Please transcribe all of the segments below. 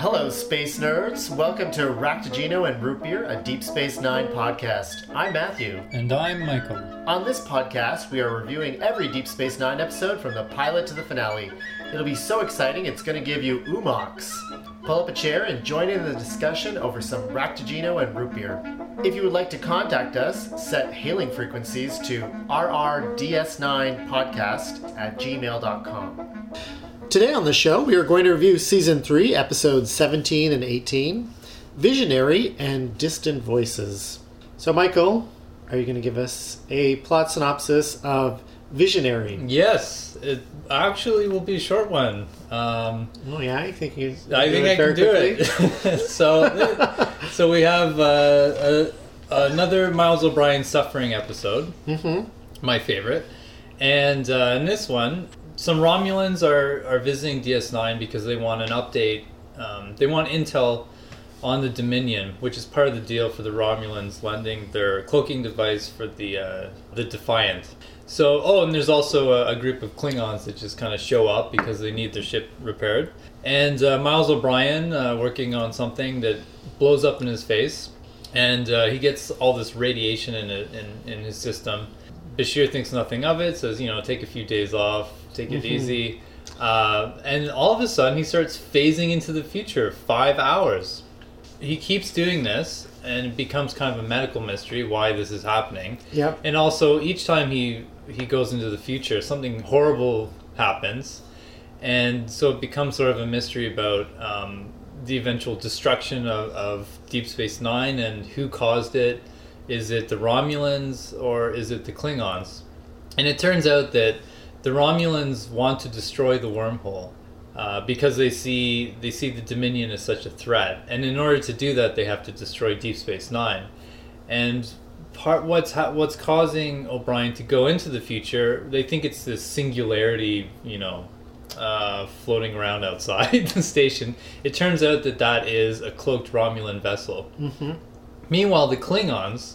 Hello, space nerds. Welcome to Raktajino and Root Beer, a Deep Space Nine podcast. I'm Matthew. And I'm Michael. On this podcast, we are reviewing every Deep Space Nine episode from the pilot to the finale. It'll be so exciting, it's going to give you umox. Pull up a chair and join in the discussion over some Raktajino and Root Beer. If you would like to contact us, set hailing frequencies to rrds9podcast at gmail.com. Today on the show, we are going to review Season 3, Episodes 17 and 18 Visionary and Distant Voices. So, Michael, are you going to give us a plot synopsis of Visionary? Yes, it actually will be a short one. Um, oh, yeah? I think you. I think I can do it. so, so we have uh, another Miles O'Brien suffering episode. Mm-hmm. My favorite. And uh, in this one, some Romulans are, are visiting DS9 because they want an update. Um, they want intel on the Dominion, which is part of the deal for the Romulans lending their cloaking device for the uh, the Defiant. So, oh, and there's also a, a, group of Klingons that just kind of show up because they need their ship repaired. And uh, Miles O'Brien uh, working on something that blows up in his face, and uh, he gets all this radiation in, it, in in his system. Bashir thinks nothing of it, says, you know, take a few days off, take it mm-hmm. easy. Uh, and all of a sudden, he starts phasing into the future. Five hours. He keeps doing this, and it becomes kind of a medical mystery why this is happening. Yep. And also, each time he he goes into the future, something horrible happens, and so it becomes sort of a mystery about um, the eventual destruction of, of Deep Space Nine and who caused it. Is it the Romulans or is it the Klingons? And it turns out that the Romulans want to destroy the wormhole uh, because they see they see the Dominion as such a threat, and in order to do that, they have to destroy Deep Space Nine. And part what's ha- what's causing O'Brien to go into the future, they think it's this singularity, you know, uh, floating around outside the station. It turns out that that is a cloaked Romulan vessel. Mm-hmm. Meanwhile, the Klingons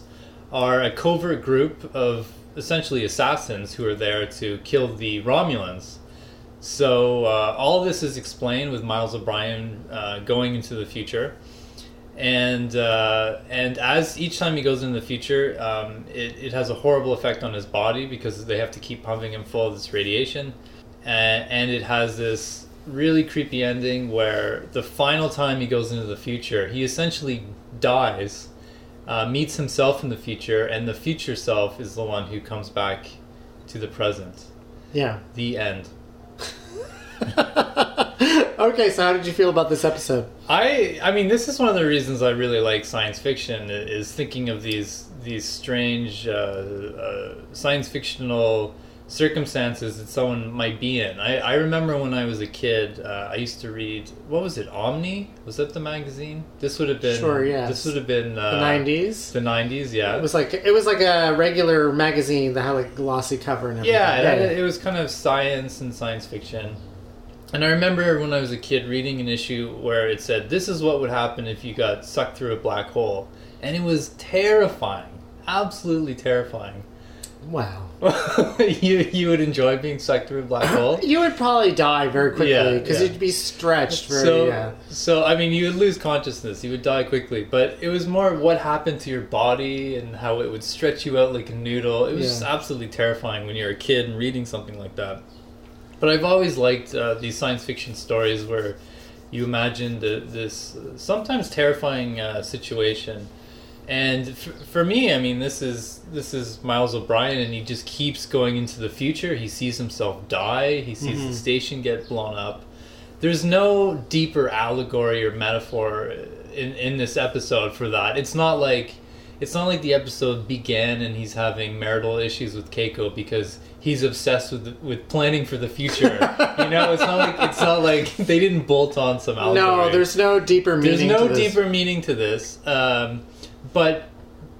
are a covert group of essentially assassins who are there to kill the Romulans. So uh, all this is explained with Miles O'Brien uh, going into the future, and uh, and as each time he goes into the future, um, it, it has a horrible effect on his body because they have to keep pumping him full of this radiation, and, and it has this really creepy ending where the final time he goes into the future, he essentially dies uh, meets himself in the future, and the future self is the one who comes back to the present. Yeah. The end. okay, so how did you feel about this episode? I I mean, this is one of the reasons I really like science fiction is thinking of these these strange uh, uh, science fictional circumstances that someone might be in. I, I remember when I was a kid, uh, I used to read what was it, Omni? Was that the magazine? This would have been sure, yeah. This would have been uh, the nineties. The nineties, yeah. It was like it was like a regular magazine that had like glossy cover and everything. Yeah, yeah, it, it was kind of science and science fiction. And I remember when I was a kid reading an issue where it said, "This is what would happen if you got sucked through a black hole," and it was terrifying, absolutely terrifying. Wow. you you would enjoy being sucked through a black hole. you would probably die very quickly because yeah, yeah. you'd be stretched very. So, yeah. so I mean, you would lose consciousness. You would die quickly. But it was more what happened to your body and how it would stretch you out like a noodle. It was just absolutely terrifying when you're a kid and reading something like that. But I've always liked uh, these science fiction stories where you imagine the, this sometimes terrifying uh, situation and f- for me, I mean, this is this is Miles O'Brien, and he just keeps going into the future. He sees himself die. He sees mm-hmm. the station get blown up. There's no deeper allegory or metaphor in in this episode for that. It's not like it's not like the episode began and he's having marital issues with Keiko because he's obsessed with with planning for the future. you know, it's not like it's not like they didn't bolt on some allegory. No, there's no deeper meaning. There's no deeper meaning to this. Um, but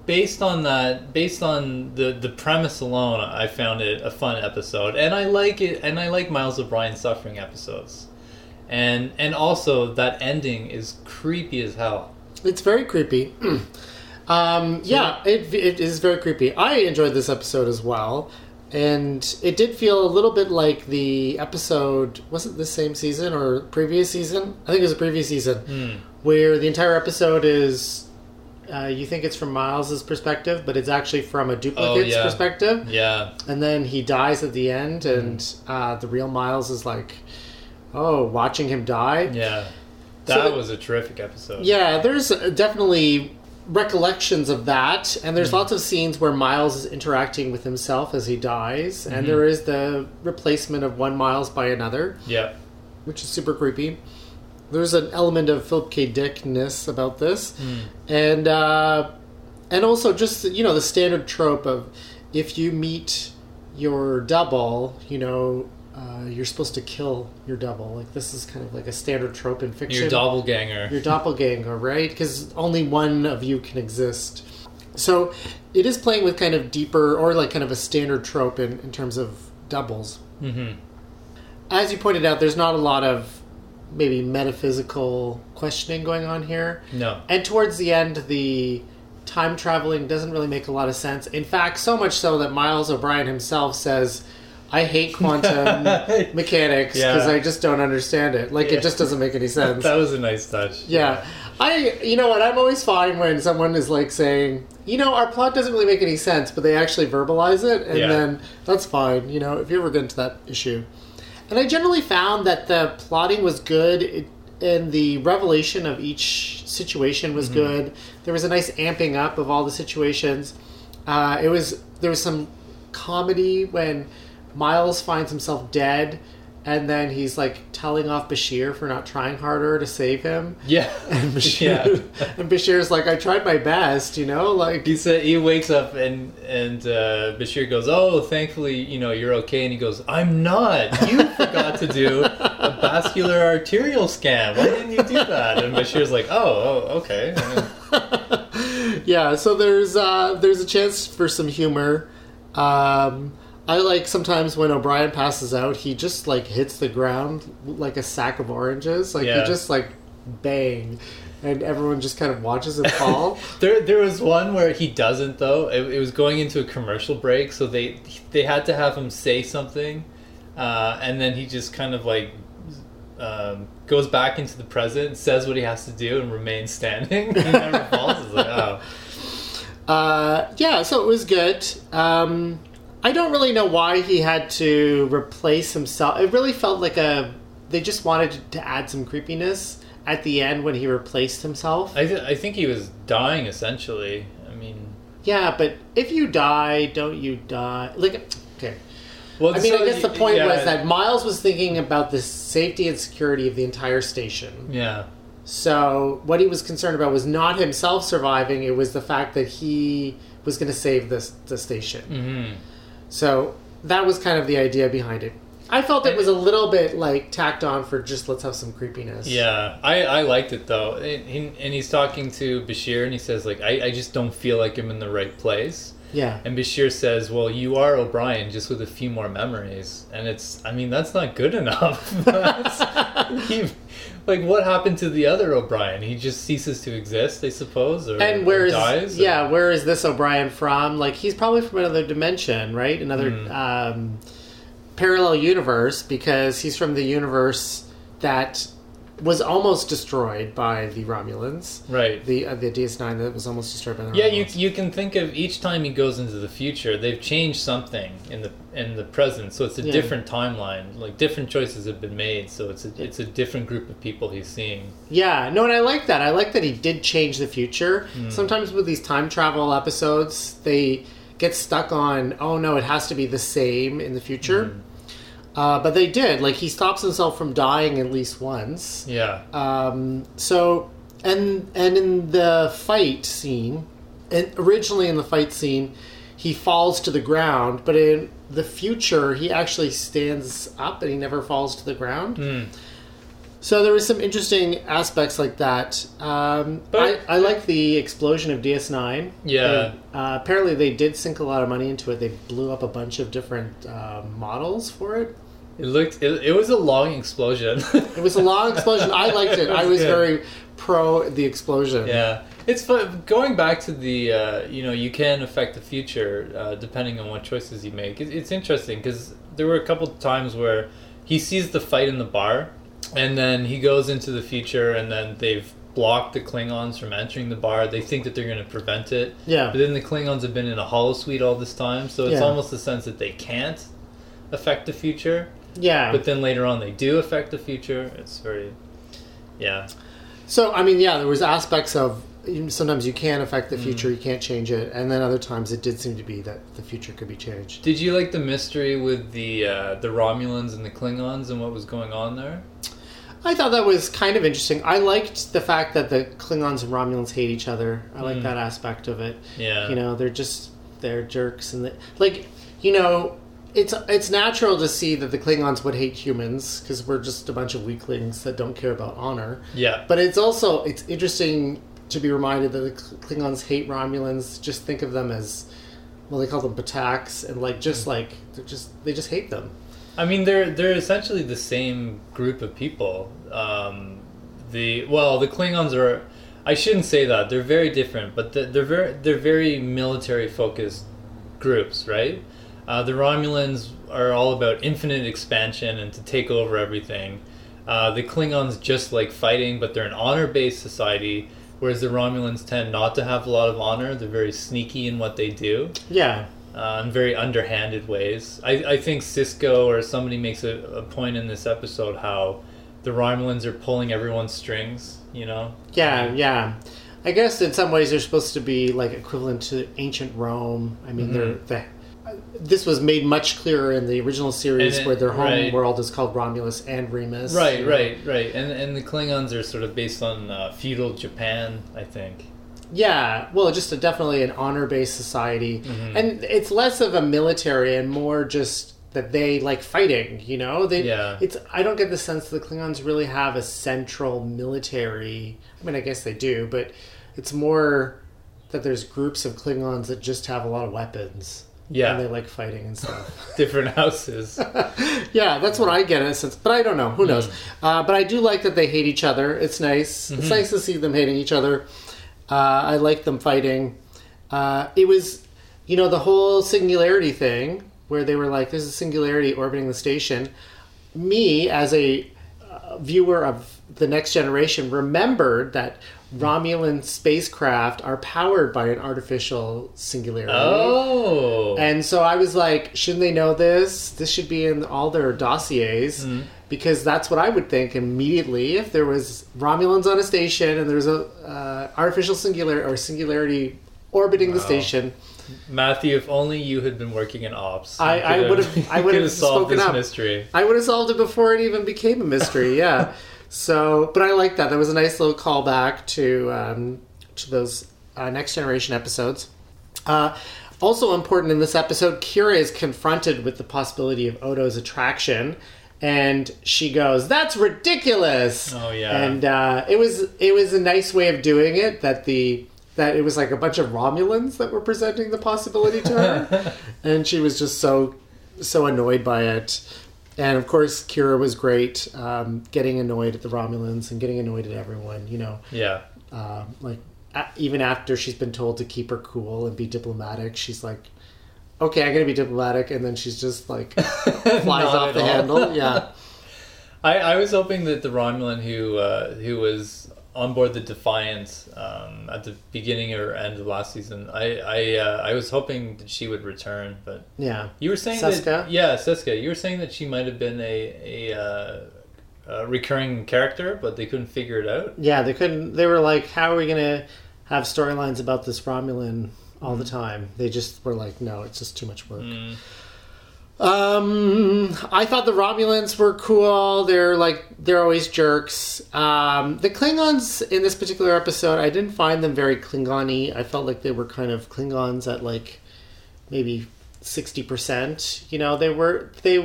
based on that, based on the the premise alone, I found it a fun episode, and I like it, and I like Miles O'Brien suffering episodes, and and also that ending is creepy as hell. It's very creepy. um, yeah, it, it is very creepy. I enjoyed this episode as well, and it did feel a little bit like the episode. Was it the same season or previous season? I think it was a previous season, Hmm. where the entire episode is. Uh, you think it's from Miles's perspective, but it's actually from a duplicate's yeah. perspective. Yeah. And then he dies at the end, and uh, the real Miles is like, oh, watching him die. Yeah. So That the- was a terrific episode. Yeah, there's definitely recollections of that, and there's lots of scenes where Miles is interacting with himself as he dies, and there is the replacement of one Miles by another, Yeah. which is super creepy. There's an element of Philip K. Dickness about this, and uh, and also just you know the standard trope of if you meet your double, you know. Uh, you're supposed to kill your double. Like this is kind of like a standard trope in fiction Your doppelganger. your doppelganger, right? Because only one of you can exist. So it is playing with kind of deeper or like kind of a standard trope in, in terms of doubles. hmm As you pointed out, there's not a lot of maybe metaphysical questioning going on here. No. And towards the end, the time traveling doesn't really make a lot of sense. In fact, so much so that Miles O'Brien himself says, I hate quantum mechanics because Yeah. I just don't understand it. Like, Yeah. it just doesn't make any sense. That was a nice touch. Yeah. I, you know what, I'm always fine when someone is like saying, you know, our plot doesn't really make any sense, but they actually verbalize it, and Yeah. then that's fine, you know, if you ever get into that issue. And I generally found that the plotting was good, it, and the revelation of each situation was good. There was a nice amping up of all the situations. Uh, it was there was some comedy when Miles finds himself dead, and then he's like telling off Bashir for not trying harder to save him. Yeah. And Bashir, yeah. and Bashir's like, I tried my best, you know, like He said he wakes up and and uh, Bashir goes, "Oh, thankfully, you know, you're okay." And he goes, "I'm not. You forgot to do a vascular arterial scan. Why didn't you do that?" And Bashir's like, "Oh, oh, okay." yeah. So there's uh, there's a chance for some humor. Um, I like sometimes when O'Brien passes out, he just like hits the ground like a sack of oranges. Like Yeah. he just like bang, and everyone just kind of watches him fall. There, there was one where he doesn't though. It, it was going into a commercial break, so they they had to have him say something, uh, and then he just kind of like um, goes back into the present, says what he has to do, and remains standing. he never falls. It's like, oh, Uh, yeah, so it was good. Um, I don't really know why he had to replace himself. It really felt like a they just wanted to add some creepiness at the end when he replaced himself. I, th- I think he was dying essentially. I mean, Yeah, but if you die, don't you die? Like, okay. well, I mean, so I guess the point yeah, was that Miles was thinking about the safety and security of the entire station. yeah, So what he was concerned about was not himself surviving; it was the fact that he was going to save this the station. hmm So that was kind of the idea behind it. I felt it was a little bit like tacked on for just let's have some creepiness. yeah. I, I liked it though, and, and he's talking to Bashir, and he says like, I, I just don't feel like I'm in the right place. yeah, And Bashir says, "Well, you are O'Brien, just with a few more memories." And it's, I mean, that's not good enough. Like, what happened to the other O'Brien? He just ceases to exist, I suppose, or, And where or is dies. or- yeah, where is this O'Brien from? Like he's probably from another dimension, right? Another Hmm. um, parallel universe because he's from the universe that was almost destroyed by the Romulans. right. The uh, the DS9 that was almost destroyed by the Yeah, you Romulans. you can think of each time he goes into the future, they've changed something in the in the present, so it's a Yeah. different timeline. Like different choices have been made, so it's a it's a different group of people he's seeing. Yeah, no, and I like that. I like that he did change the future. Hmm. Sometimes with these time travel episodes, they get stuck on, oh no, it has to be the same in the future. Hmm. Uh, but they did. Like he stops himself from dying at least once. Yeah. Um, so, and and in the fight scene, and originally in the fight scene, he falls to the ground, but in the future, he actually stands up and he never falls to the ground. Hmm. So there was some interesting aspects like that. Um, But- I, I like the explosion of DS9. Yeah. Uh, apparently, they did sink a lot of money into it. They blew up a bunch of different uh, models for it. It looked. It, it was a long explosion. It was a long explosion. I liked it. I was good. very pro the explosion. Yeah, it's fun. Going back to the, uh, you know, you can affect the future uh, depending on what choices you make. It, it's interesting because there were a couple times where he sees the fight in the bar, and then he goes into the future, and then they've blocked the Klingons from entering the bar. They think that they're going to prevent it. Yeah. But then the Klingons have been in a holosuite all this time, so it's Yeah. almost the sense that they can't affect the future. Yeah. But then later on, they do affect the future. It's very, yeah. So I mean, yeah, there was aspects of sometimes you can affect the future, Mm. you can't change it, and then other times it did seem to be that the future could be changed. Did you like the mystery with the uh, the Romulans and the Klingons and what was going on there? I thought that was kind of interesting. I liked the fact that the Klingons and Romulans hate each other. I like Mm. that aspect of it. Yeah. You know, they're just they're jerks, and they, like you know, it's it's natural to see that the Klingons would hate humans because we're just a bunch of weaklings that don't care about honor. Yeah. But it's also it's interesting to be reminded that the Klingons hate Romulans. Just think of them as well, they call them Bataks, and like Mm. just like they're just they just hate them. I mean, they're they're essentially the same group of people. Um, the well, the Klingons are. I shouldn't say that they're very different, but they're, they're very they're very military focused groups, right? Uh, the Romulans are all about infinite expansion and to take over everything. Uh, the Klingons just like fighting, but they're an honor based society, whereas the Romulans tend not to have a lot of honor. They're very sneaky in what they do Yeah, uh, in very underhanded ways. I, I think Sisko or somebody makes a, a point in this episode how the Romulans are pulling everyone's strings, you know? yeah, yeah. I guess in some ways they're supposed to be like equivalent to ancient Rome. I mean, they're Mm-hmm. the. This was made much clearer in the original series, it- where their home right. world is called Romulus and Remus. Right, you know. right, right. And and the Klingons are sort of based on uh, feudal Japan, I think. Yeah, well, just a, definitely an honor-based society, Mhm. and it's less of a military and more just that they like fighting. You know, they. Yeah. It's. I don't get the sense that the Klingons really have a central military. I mean, I guess they do, but it's more that there's groups of Klingons that just have a lot of weapons. Yeah. and they like fighting and stuff. Different houses. yeah, that's what I get in a sense, but I don't know. Who knows? Mm. Uh, but I do like that they hate each other. It's nice. Mm-hmm. It's nice to see them hating each other. Uh, I like them fighting. Uh, it was, you know, the whole singularity thing where they were like, "There's a singularity orbiting the station." Me, as a uh, viewer of the next generation, remembered that Romulan spacecraft are powered by an artificial singularity. Oh. And so I was like, shouldn't they know this? This should be in all their dossiers Mm-hmm. because that's what I would think immediately if there was Romulans on a station and there's a uh, artificial singular or singularity orbiting the station. Matthew, if only you had been working in ops. I- I would've- I would've solved this up. mystery. I would have solved it before it even became a mystery. Yeah. so, but I like that. That was a nice little callback to um, to those uh, next generation episodes. Uh, also important in this episode, Kira is confronted with the possibility of Odo's attraction, and she goes, "That's ridiculous." Oh, yeah. And uh, it was it was a nice way of doing it. That the that it was like a bunch of Romulans that were presenting the possibility to her, and she was just so so annoyed by it. And of course, Kira was great, um, getting annoyed at the Romulans and getting annoyed at everyone. You know, Yeah. uh, like a even after she's been told to keep her cool and be diplomatic, she's like, "Okay, I'm gonna be diplomatic," and then she's just like flies off the all. handle. Yeah, I, I was hoping that the Romulan who uh, who was on board the Defiance um, at the beginning or end of last season, I I, uh, I was hoping that she would return, but yeah. you were saying that yeah, Seska, you were saying that she might have been a a, uh, a recurring character, but they couldn't figure it out. Yeah, they couldn't. They were like, "How are we gonna have storylines about this Romulan all the time?" They just were like, "No, it's just too much work." Mm. Um, I thought the Romulans were cool. They're like they're always jerks. Um, the Klingons in this particular episode, I didn't find them very Klingony. I felt like they were kind of Klingons at like maybe sixty percent. You know, they were they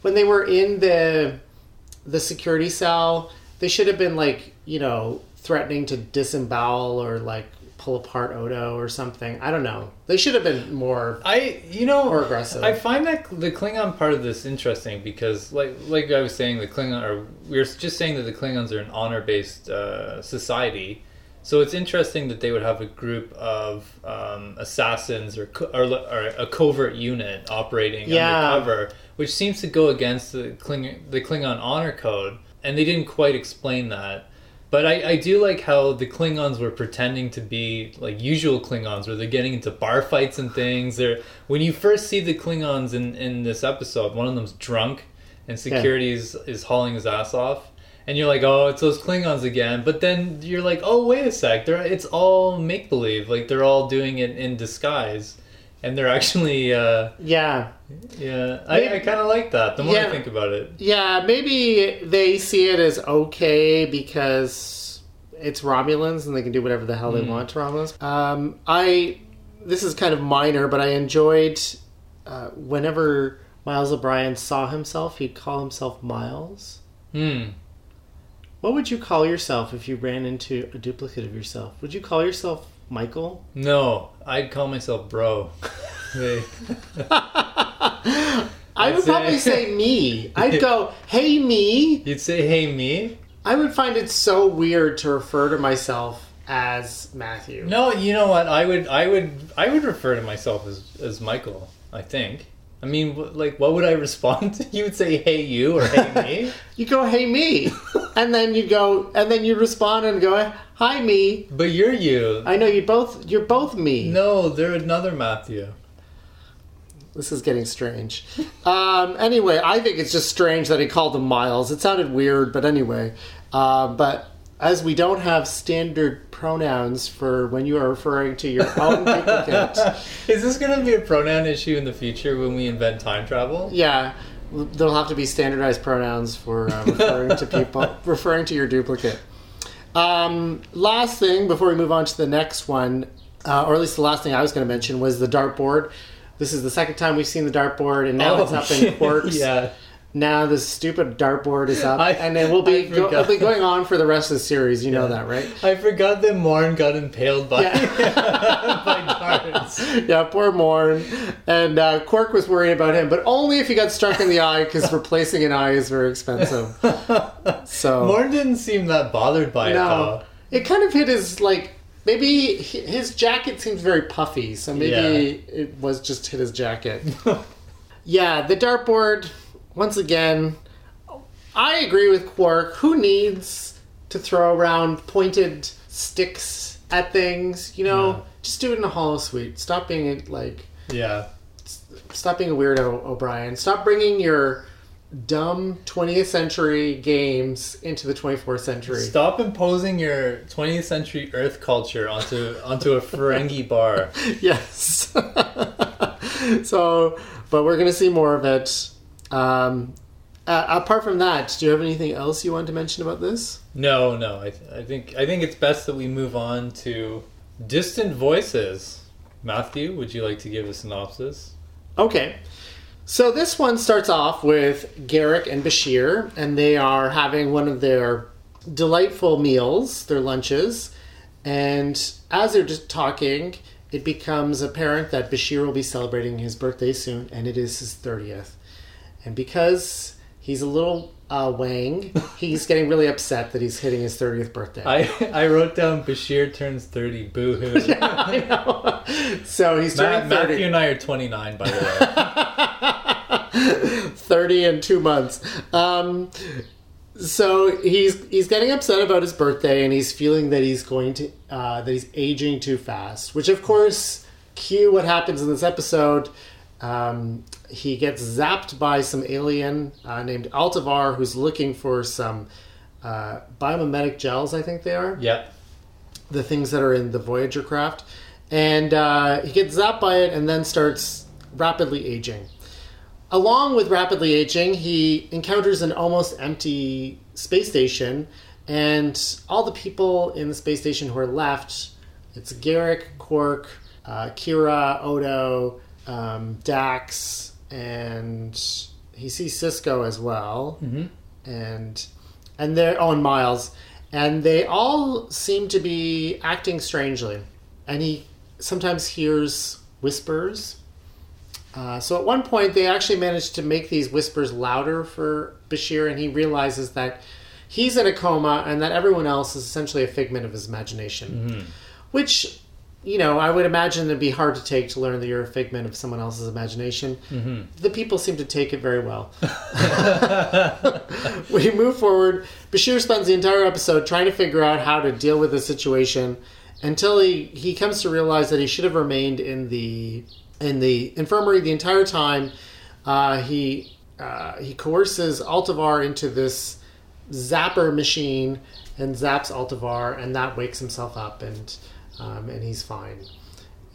when they were in the the security cell, they should have been like you know threatening to disembowel or like pull apart Odo or something. I don't know. They should have been more. I you know More aggressive. I find that the Klingon part of this interesting because like like I was saying the Klingon or we were just saying that the Klingons are an honor based uh, society. So it's interesting that they would have a group of um, assassins or, co- or or a covert unit operating Yeah. undercover, which seems to go against the Klingon the Klingon honor code, and they didn't quite explain that. But I, I do like how the Klingons were pretending to be like usual Klingons, where they're getting into bar fights and things. They're when you first see the Klingons in, in this episode, one of them's drunk, and security is, is hauling his ass off, and you're like, oh, it's those Klingons again. But then you're like, oh, wait a sec, they're it's all make believe, like they're all doing it in disguise, and they're actually, uh, Yeah. yeah, I, I kind of like that. The more Yeah. I think about it, Yeah, maybe they see it as okay because it's Romulans and they can do whatever the hell they want to Romulans. Um, I this is kind of minor, but I enjoyed uh, whenever Miles O'Brien saw himself, he'd call himself Miles. hmm. What would you call yourself if you ran into a duplicate of yourself? Would you call yourself Michael? No, I'd call myself bro. Hey. I would say- probably say me. I'd go, "Hey me." You'd say, "Hey, me." I would find it so weird to refer to myself as Matthew. No, you know what? I would, I would, I would refer to myself as as Michael. I think. I mean, like, what would I respond to? You would say, "Hey, you," or "Hey, me." You go, "Hey me," and then you go, and then you respond and go, "Hi me." but you're you. I know you both. You're both me. No, they're another Matthew. This is getting strange. Um, anyway, I think it's just strange that he called him Miles. It sounded weird, but anyway. Uh, but as we don't have standard pronouns for when you are referring to your own duplicate, Is this going to be a pronoun issue in the future when we invent time travel? yeah, there'll have to be standardized pronouns for uh, referring to people, referring to your duplicate. Um, last thing before we move on to the next one, uh, or at least the last thing I was going to mention was the dartboard. This is the second time we've seen the dartboard, and now it's up in Quark's. yeah. Now this stupid dartboard is up, I- and it will be go, it'll be going on for the rest of the series. You know that, right? I forgot that Morn got impaled by by darts. Yeah, poor Morn. And uh, Quark was worried about him, but only if he got struck in the eye, because replacing an eye is very expensive. So Morn didn't seem that bothered by it no, though. it kind of hit his like maybe his jacket seems very puffy, so maybe it was just hit his jacket. yeah, the dartboard. Once again, I agree with Quark. Who needs to throw around pointed sticks at things? You know, No. just do it in a holosuite. Stop being like, Yeah. stop being a weirdo, O'Brien. Stop bringing your dumb 20th century games into the 24th century. Stop imposing your 20th century Earth culture onto onto a Ferengi bar. yes. so, but we're going to see more of it. Um, uh, apart from that, do you have anything else you want to mention about this? No, no. I, th- I think I think it's best that we move on to distant voices. Matthew, would you like to give a synopsis? Okay. So this one starts off with Garak and Bashir, and they are having one of their delightful meals, their lunches. And as they're just talking, it becomes apparent that Bashir will be celebrating his birthday soon, and it is his 30th. And because he's a little uh, wang, he's getting really upset that he's hitting his 30th birthday. I I wrote down Bashir turns 30. Boo hoo. I know. So he's turning 30. Matthew and I are 29, by the way. 30 in two months. Um, so he's he's getting upset about his birthday, and he's feeling that he's going to uh, that he's aging too fast. Which, of course, cue what happens in this episode. Um, he gets zapped by some alien uh, named Altovar, who's looking for some uh, biomimetic gels. I think they are yep. the things that are in the Voyager craft, and uh, he gets zapped by it, and then starts rapidly aging. Along with rapidly aging, he encounters an almost empty space station, and all the people in the space station who are left it's Garak, Quark, uh, Kira, Odo, um, Dax, and he sees Sisko as well, and and they're oh, and Miles, and they all seem to be acting strangely. and he sometimes hears whispers. Uh, so at one point, they actually managed to make these whispers louder for Bashir, and he realizes that he's in a coma and that everyone else is essentially a figment of his imagination. Which, you know, I would imagine it'd be hard to take to learn that you're a figment of someone else's imagination. The people seem to take it very well. we move forward. Bashir spends the entire episode trying to figure out how to deal with the situation until he, he comes to realize that he should have remained in the in the infirmary the entire time. Uh, he uh, he coerces Altovar into this zapper machine and zaps Altovar, and that wakes himself up, and um, and he's fine.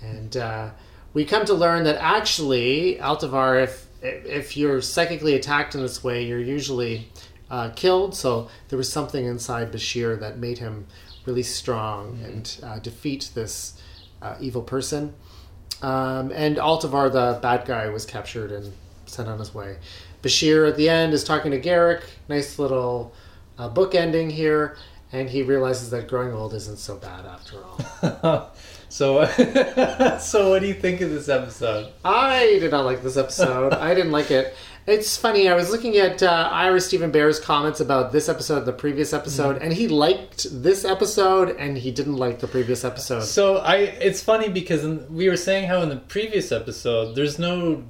And uh, we come to learn that actually, Altovar, if if you're psychically attacked in this way, you're usually uh, killed. So there was something inside Bashir that made him really strong and uh, defeat this uh, evil person. Um, and Altovar, the bad guy, was captured and sent on his way. Bashir at the end is talking to Garak. Nice little uh, book ending here. And he realizes that growing old isn't so bad after all. so, so what do you think of this episode? I did not like this episode. I didn't like it. It's funny. I was looking at uh, Ira Steven Behr's comments about this episode, the previous episode, and he liked this episode, and he didn't like the previous episode. So I, it's funny because in, we were saying how in the previous episode there's no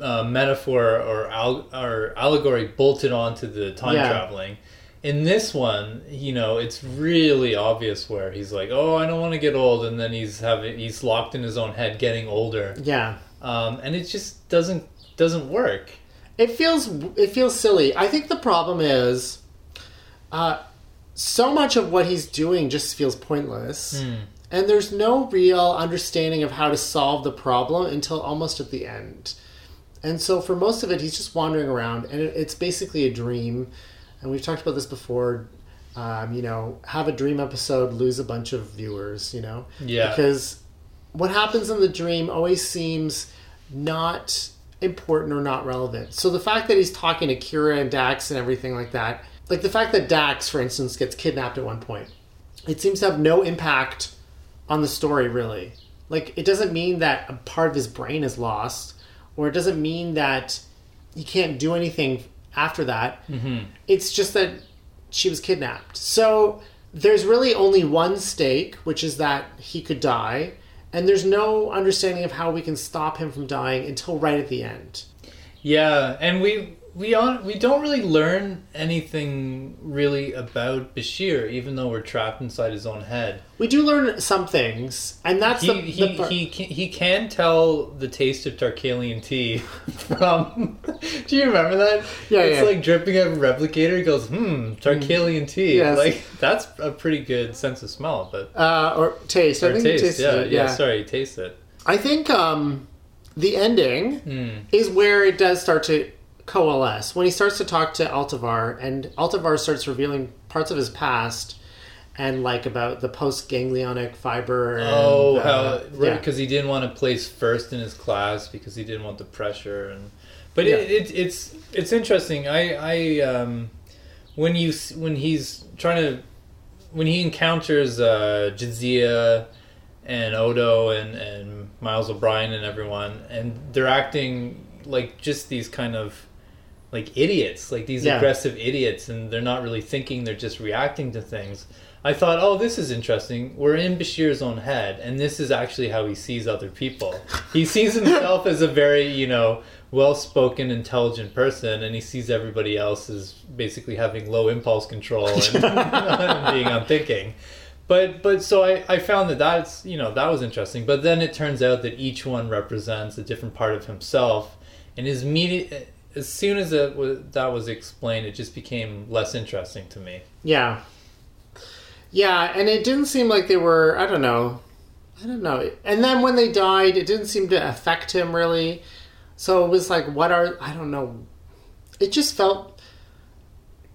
uh, metaphor or al- or allegory bolted onto the time Yeah. traveling. In this one, you know, it's really obvious where he's like, "Oh, I don't want to get old," and then he's having he's locked in his own head, getting older, Yeah, um, and it just doesn't doesn't work. it feels it feels silly. I think the problem is, uh, so much of what he's doing just feels pointless, and there's no real understanding of how to solve the problem until almost at the end. And so for most of it, he's just wandering around, and it, it's basically a dream. And we've talked about this before. Um, you know, have a dream episode, lose a bunch of viewers. You know, Yeah. because what happens in the dream always seems not important or not relevant. So the fact that he's talking to Kira and Dax and everything like that, like the fact that Dax, for instance, gets kidnapped at one point, it seems to have no impact on the story really. Like it doesn't mean that a part of his brain is lost, or it doesn't mean that he can't do anything after that. Mm-hmm. It's just that she was kidnapped. So there's really only one stake, which is that he could die, and there's no understanding of how we can stop him from dying until right at the end. Yeah, and we we on we don't really learn anything really about Bashir, even though we're trapped inside his own head. We do learn some things, and that's He the, he, the part- he can, he can tell the taste of Tarkalian tea from. do you remember that? Yeah, it's yeah. like dripping out of a replicator. He goes, "Hmm, Tarkalian tea." Yes. Like that's a pretty good sense of smell, but uh, or taste. I or think taste. Yeah, it, yeah, Sorry, taste it. I think um, the ending Hmm. is where it does start to coalesce. When he starts to talk to Altovar, and Altovar starts revealing parts of his past and like about the post ganglionic fiber. And, Oh, uh, how right yeah. because he didn't want to place first in his class because he didn't want the pressure and. But Yeah. it, it, it's it's interesting. I I um, when you when he's trying to when he encounters uh, Jadzia and Odo and and Miles O'Brien and everyone and they're acting like just these kind of like idiots, like these Yeah. aggressive idiots, and they're not really thinking; they're just reacting to things. I thought, oh, this is interesting. We're in Bashir's own head, and this is actually how he sees other people. He sees himself as a very, you know, well-spoken, intelligent person, and he sees everybody else as basically having low impulse control and, being unthinking. But but so I, I found that that's you know that was interesting. But then it turns out that each one represents a different part of himself, and his immediate as soon as it was, that was explained, it just became less interesting to me. Yeah. Yeah, and it didn't seem like they were, I don't know. I don't know. And then when they died, it didn't seem to affect him really. So it was like, what are, I don't know. It just felt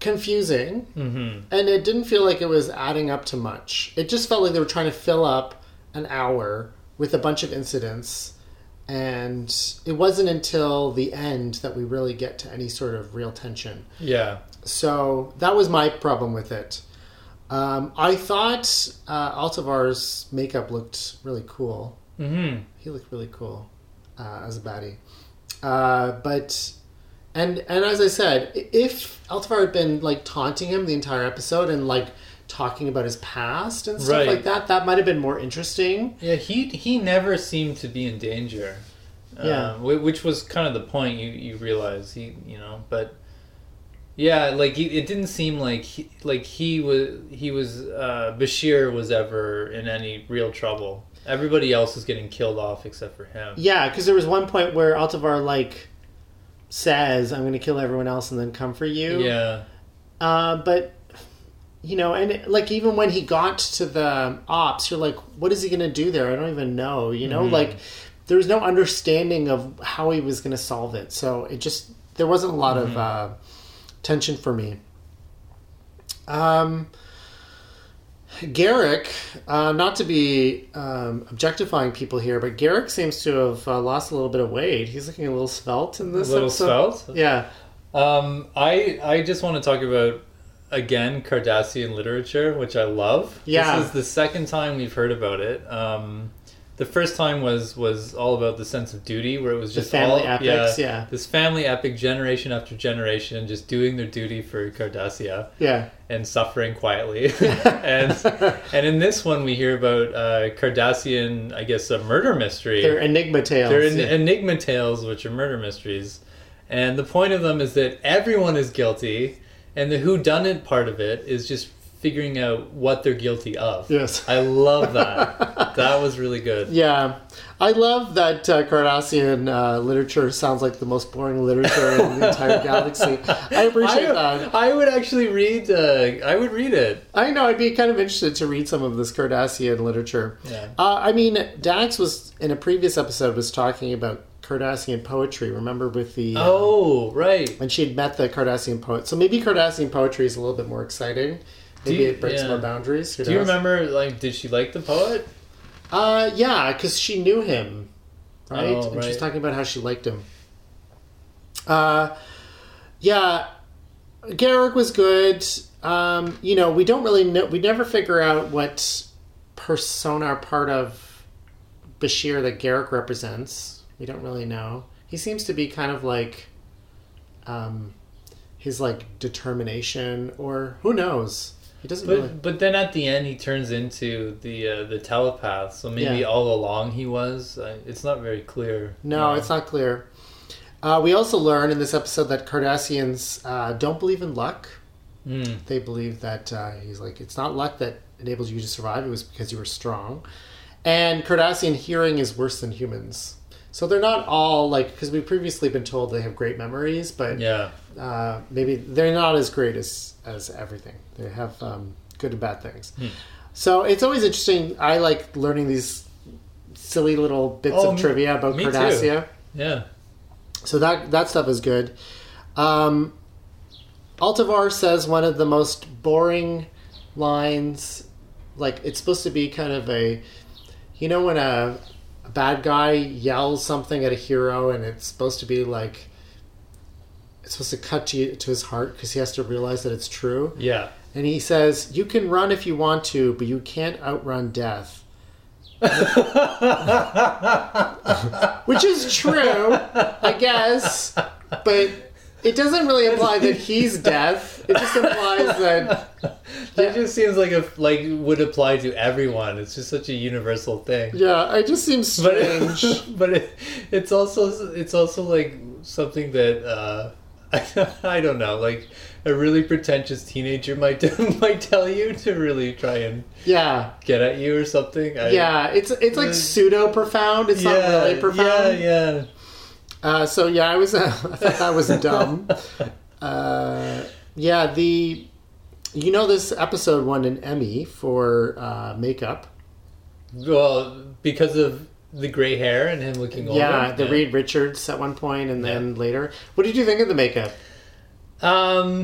confusing. Mm-hmm. And it didn't feel like it was adding up to much. It just felt like they were trying to fill up an hour with a bunch of incidents. And it wasn't until the end that we really get to any sort of real tension. Yeah. So that was my problem with it. Um, I thought uh, Altovar's makeup looked really cool. Mm-hmm. He looked really cool uh, as a baddie. Uh, but and and as I said, if Altovar had been like taunting him the entire episode and like talking about his past and stuff Right. like that, that might have been more interesting. Yeah, he he never seemed to be in danger. Yeah. um, which was kind of the point. You you realize he you know, but yeah, like he, it didn't seem like he, like he was he was uh, Bashir was ever in any real trouble. Everybody else was getting killed off except for him. Yeah, because there was one point where Altovar like says, "I'm going to kill everyone else and then come for you." Yeah, Uh, but you know, and like even when he got to the ops, you're like, what is he going to do there? I don't even know. You know, Mhm. like there was no understanding of how he was going to solve it. So it just there wasn't a lot of uh, tension for me. Um. Garak, uh, not to be um, objectifying people here, but Garak seems to have uh, lost a little bit of weight. He's looking a little svelte in a this little episode. svelte. Yeah. Um, I I just want to talk about again Cardassian literature, which I love. Yeah. this is the second time we've heard about it. Um, the first time was was all about the sense of duty, where it was The just family all, epics, yeah. this family epic, generation after generation, just doing their duty for Cardassia Yeah. and suffering quietly. and and in this one, we hear about uh, Cardassian, I guess, a murder mystery. They're Enigma tales. They're en- yeah. enigma tales, which are murder mysteries, and the point of them is that everyone is guilty, and the who done it part of it is just figuring out what they're guilty of. Yes. I love that. that was really good. Yeah, I love that uh, Cardassian uh, literature sounds like the most boring literature in the entire galaxy. I appreciate I, that. I would actually read. Uh, I would read it. I know I'd be kind of interested to read some of this Cardassian literature. Yeah. Uh, I mean, Dax was in a previous episode was talking about Cardassian poetry. Remember with the uh, Oh, right. when she had met the Cardassian poet. So maybe Cardassian poetry is a little bit more exciting. Maybe you- it breaks yeah. more boundaries. Who Do you remember? Like, did she like the poet? Uh, yeah, because she knew him, right? Oh, And she's right. talking about how she liked him. Uh, yeah, Garak was good. Um, you know, we don't really know. We never figure out what persona or part of Bashir that Garak represents. We don't really know. He seems to be kind of like, um, his like determination, or who knows? He doesn't But really. but then at the end he turns into the uh, the telepath. So maybe Yeah. all along he was. Uh, it's not very clear. No, it's not clear. Uh, we also learn in this episode that Cardassians uh, don't believe in luck. Mm. They believe that uh, he's like, it's not luck that enables you to survive, it was because you were strong. And Cardassian hearing is worse than humans. So they're not all like, because we've previously been told they have great memories, but Yeah. uh, maybe they're not as great as, as everything. They have um, good and bad things. Hmm. So it's always interesting. I like learning these silly little bits Oh, of me- trivia about. Cardassia. Yeah. So that that stuff is good. Um, Altovar says one of the most boring lines. Like it's supposed to be kind of a, you know, when a bad guy yells something at a hero, and it's supposed to be like, it's supposed to cut to, to his heart because he has to realize that it's true. Yeah. And he says, "You can run if you want to, but you can't outrun death." Which is true, I guess, but it doesn't really imply that he's deaf. It just implies that, That just seems like a like would apply to everyone. It's just such a universal thing. yeah, it just seems But strange. but it, it's also it's also like something that uh, I, don't know, like a really pretentious teenager might might tell you to really try and Yeah, get at you or something. I, yeah, it's it's like Uh, pseudo profound. It's not really profound. Yeah, yeah. Uh, so yeah, I was uh, I thought that was dumb. Uh, yeah, the you know this episode won an Emmy for uh, makeup. Well, because of the gray hair and him looking older. Yeah, the Reed Richards at one point, and then later. What did you think of the makeup? Um,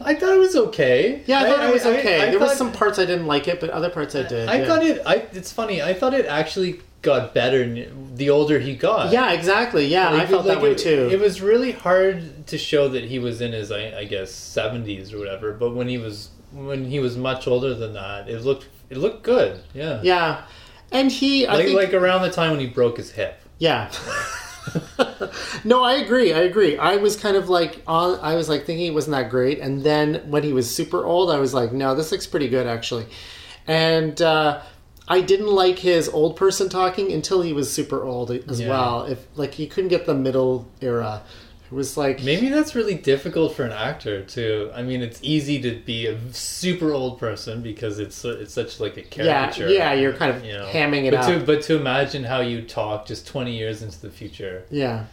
I thought it was okay. Yeah, I thought it was I- okay. I there was some parts I didn't like it, but other parts I did. I yeah. thought it. I. It's funny. I thought it actually got better the older he got. Yeah, exactly. Yeah, I felt like, that way it, too. It was really hard to show that he was in his, I, I guess, seventies or whatever. But when he was when he was much older than that, it looked it looked good. Yeah, yeah, and he, I like think, like around the time when he broke his hip. yeah. no, I agree. I agree. I was kind of like on. I was like thinking it wasn't that great, and then when he was super old, I was like, no, this looks pretty good actually. And uh, I didn't like his old person talking until he was super old as Yeah. well. If like he couldn't get the middle era, it was like Maybe that's really difficult for an actor too. I mean, it's easy to be a super old person because it's it's such like a yeah, caricature. yeah, you're kind of you know. hamming it but up. to but to imagine how you talk just twenty years into the future. yeah.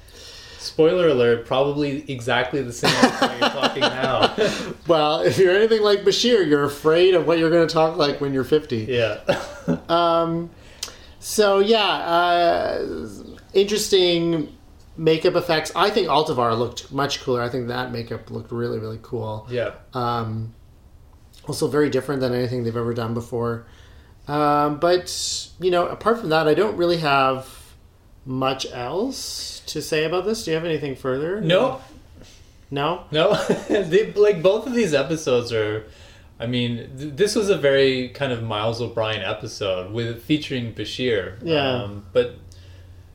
Spoiler alert! Probably exactly the same as you're talking now. Well, if you're anything like Bashir, you're afraid of what you're going to talk like when you're 50. yeah. Um, so yeah, uh, interesting makeup effects. I think Altovar looked much cooler. I think that makeup looked really, really cool. yeah. Um, also very different than anything they've ever done before. Um, but you know, apart from that, I don't really have much else to say about this. Do you have anything further? No, No. no. they, like both of these episodes are. I mean, th- this was a very kind of Miles O'Brien episode with featuring Bashir. Yeah. Um, but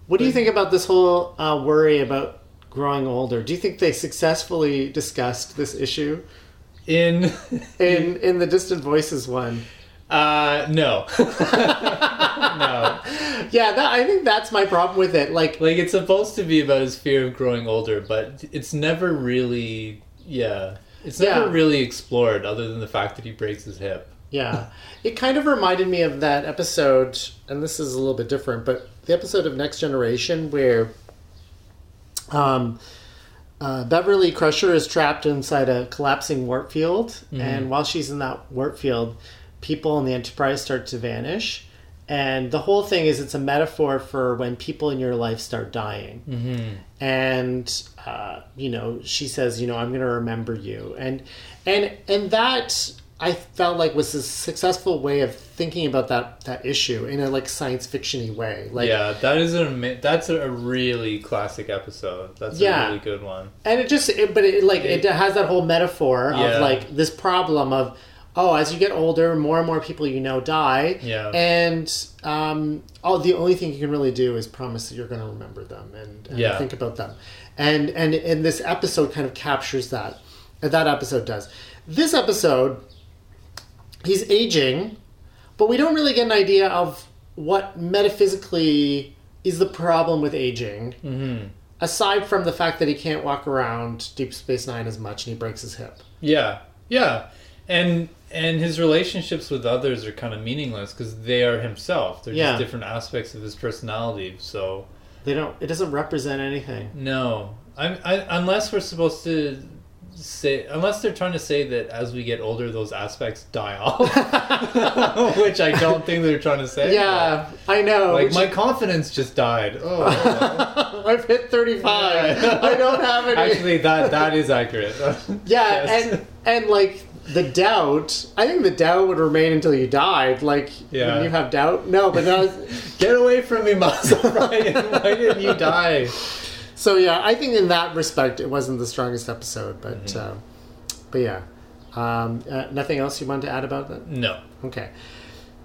What do you think about this whole uh, worry about growing older? Do you think they successfully discussed this issue in in in the Distant Voices one? Uh no no Yeah, that, I think that's my problem with it. Like, like it's supposed to be about his fear of growing older but it's never really yeah it's never Yeah. really explored other than the fact that he breaks his hip yeah, it kind of reminded me of that episode, and this is a little bit different, but the episode of Next Generation where um, uh, Beverly Crusher is trapped inside a collapsing warp field, and while she's in that warp field, people in the Enterprise start to vanish. And the whole thing is it's a metaphor for when people in your life start dying. mm-hmm. and uh, you know she says you know i'm going to remember you and and and that i felt like was a successful way of thinking about that that issue in a like science fictiony way like yeah that is an that's a really classic episode that's Yeah. a really good one and it just it, but it like it has that whole metaphor Yeah. of like this problem of oh as you get older more and more people you know die Yeah. and um oh the only thing you can really do is promise that you're going to remember them and, and Yeah. think about them and and and this episode kind of captures that that episode does this episode he's aging but we don't really get an idea of what metaphysically is the problem with aging mm-hmm. aside from the fact that he can't walk around Deep Space Nine as much and he breaks his hip. Yeah, yeah, and and his relationships with others are kind of meaningless because they are himself. They're Yeah. just different aspects of his personality. So They don't. It doesn't represent anything. no, I'm, I unless we're supposed to say unless they're trying to say that as we get older those aspects die off which i don't think they're trying to say Yeah, I know. like my confidence just died oh I've hit thirty-five. I don't have any. actually that that is accurate yeah, Yes. and and like the doubt. I think the doubt would remain until you died. Like, Yeah. when you have doubt. No, but no. get away from me Miles O'Brien why didn't you die so yeah, I think in that respect, it wasn't the strongest episode. But Mm-hmm. uh, but yeah, um, uh, nothing else you want to add about that? no Okay.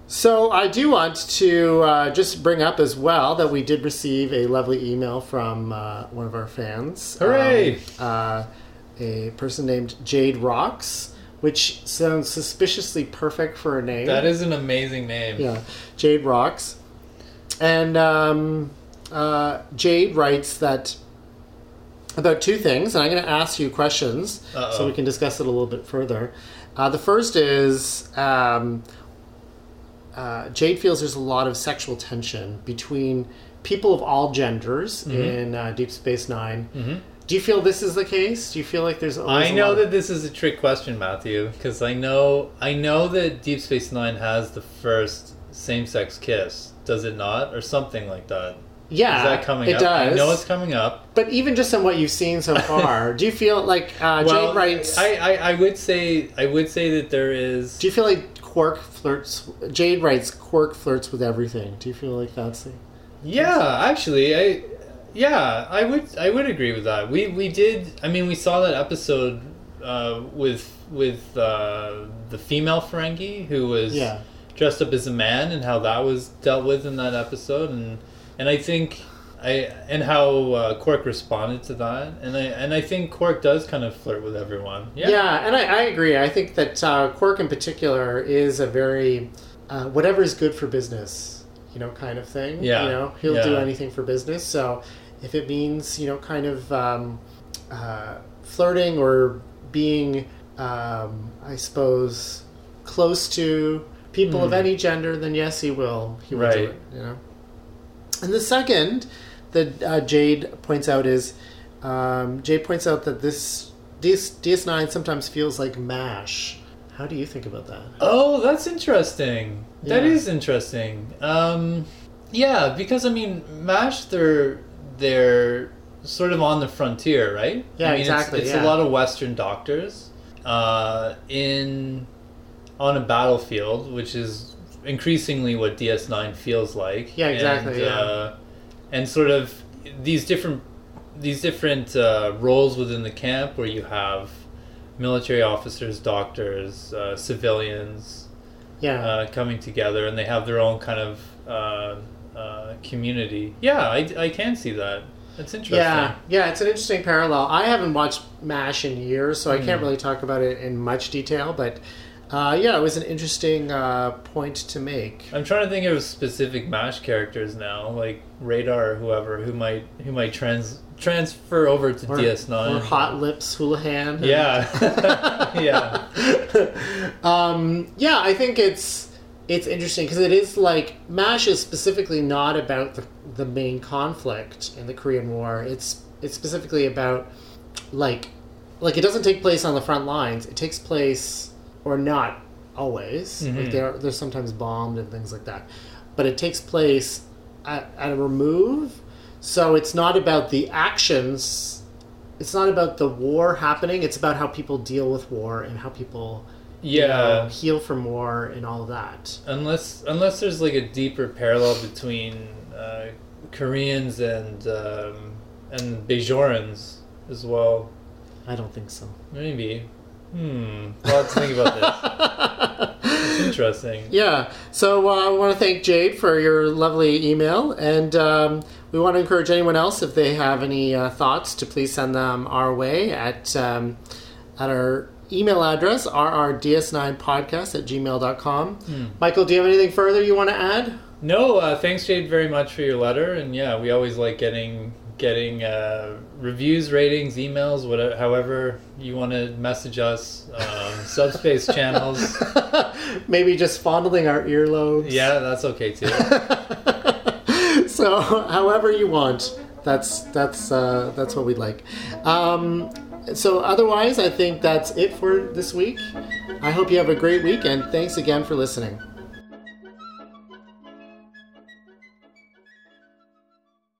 So I do want to uh, just bring up as well that we did receive a lovely email from uh, one of our fans. Hooray! Um, uh, a person named Jade Rocks, which sounds suspiciously perfect for a name. that is an amazing name Yeah, Jade Rocks. And um, uh, Jade writes that about two things, and I'm going to ask you questions so Uh-oh. we can discuss it a little bit further. Uh, the first is um, uh, Jade feels there's a lot of sexual tension between people of all genders Mm-hmm. in uh, Deep Space 9 Do you feel this is the case? Do you feel like there's? I always a know that this is a trick question, Matthew, because I know I know that Deep Space Nine has the first same-sex kiss. Does it not, or something like that? yeah, is that coming it up? does. I know it's coming up. But even just on what you've seen so far, do you feel like uh, well, Jade writes? I, I I would say I would say that there is. do you feel like Quark flirts? Jade writes Quark flirts with everything. Do you feel like that's the? Yeah, actually, I yeah, I would I would agree with that. We we did. I mean, we saw that episode uh, with with uh, the female Ferengi who was Yeah. dressed up as a man and how that was dealt with in that episode and and I think I and how uh, Quark responded to that and I and I think Quark does kind of flirt with everyone. Yeah. Yeah, and I, I agree. I think that uh, Quark in particular is a very uh, whatever is good for business, you know, kind of thing. Yeah, You know, he'll do anything for business. So if it means, you know, kind of um, uh, flirting or being, um, I suppose, close to people of Hmm. any gender, then yes, he will. He will do it. You know. And the second that uh, Jade points out is um, Jade points out that this DS, DS9 sometimes feels like MASH. How do you think about that? Oh, that's interesting. That Yeah. is interesting. Um, yeah, because I mean, Mash, they're they're sort of on the frontier, right? Yeah, I mean, exactly, It's, it's yeah. a lot of Western doctors uh, in on a battlefield, which is increasingly what DS9 feels like. Yeah, exactly, And, yeah. uh, and sort of these different these different uh, roles within the camp where you have military officers, doctors, uh, civilians Yeah. uh, coming together, and they have their own kind of uh, community. Yeah, I, I can see that. That's interesting. yeah, yeah, it's an interesting parallel. I haven't watched MASH in years, so I can't Hmm. really talk about it in much detail, but uh, yeah, it was an interesting uh, point to make. I'm trying to think of specific Mash characters now, like Radar or whoever, who might who might trans transfer over to Or, DS9. or Hot Lips Houlihan. Yeah, yeah, um, yeah, I think it's it's interesting because it is like Mash is specifically not about the, the main conflict in the Korean War. It's it's specifically about like like it doesn't take place on the front lines. It takes place or not always. Like Mhm. they're they're sometimes bombed and things like that, but it takes place at, at a remove. So it's not about the actions. It's not about the war happening. It's about how people deal with war and how people you yeah. know, heal from war and all that. Unless unless there's like a deeper parallel between uh, Koreans and um, and Bajorans as well. I don't think so. Maybe. Hmm. Have to think about this. It's interesting. Yeah. So uh, I want to thank Jade for your lovely email, and um, we want to encourage anyone else if they have any uh, thoughts to please send them our way at um, at our email address rrds9podcast at gmail.com. Michael, do you have anything further you want to add? No, uh, thanks Jade very much for your letter, and yeah, we always like getting getting uh, reviews, ratings, emails, whatever, however you want to message us, um, subspace channels. Maybe just fondling our earlobes. Yeah, that's okay too. so however you want that's that's uh, that's what we'd like um, so otherwise i think that's it for this week. I hope you have a great week and thanks again for listening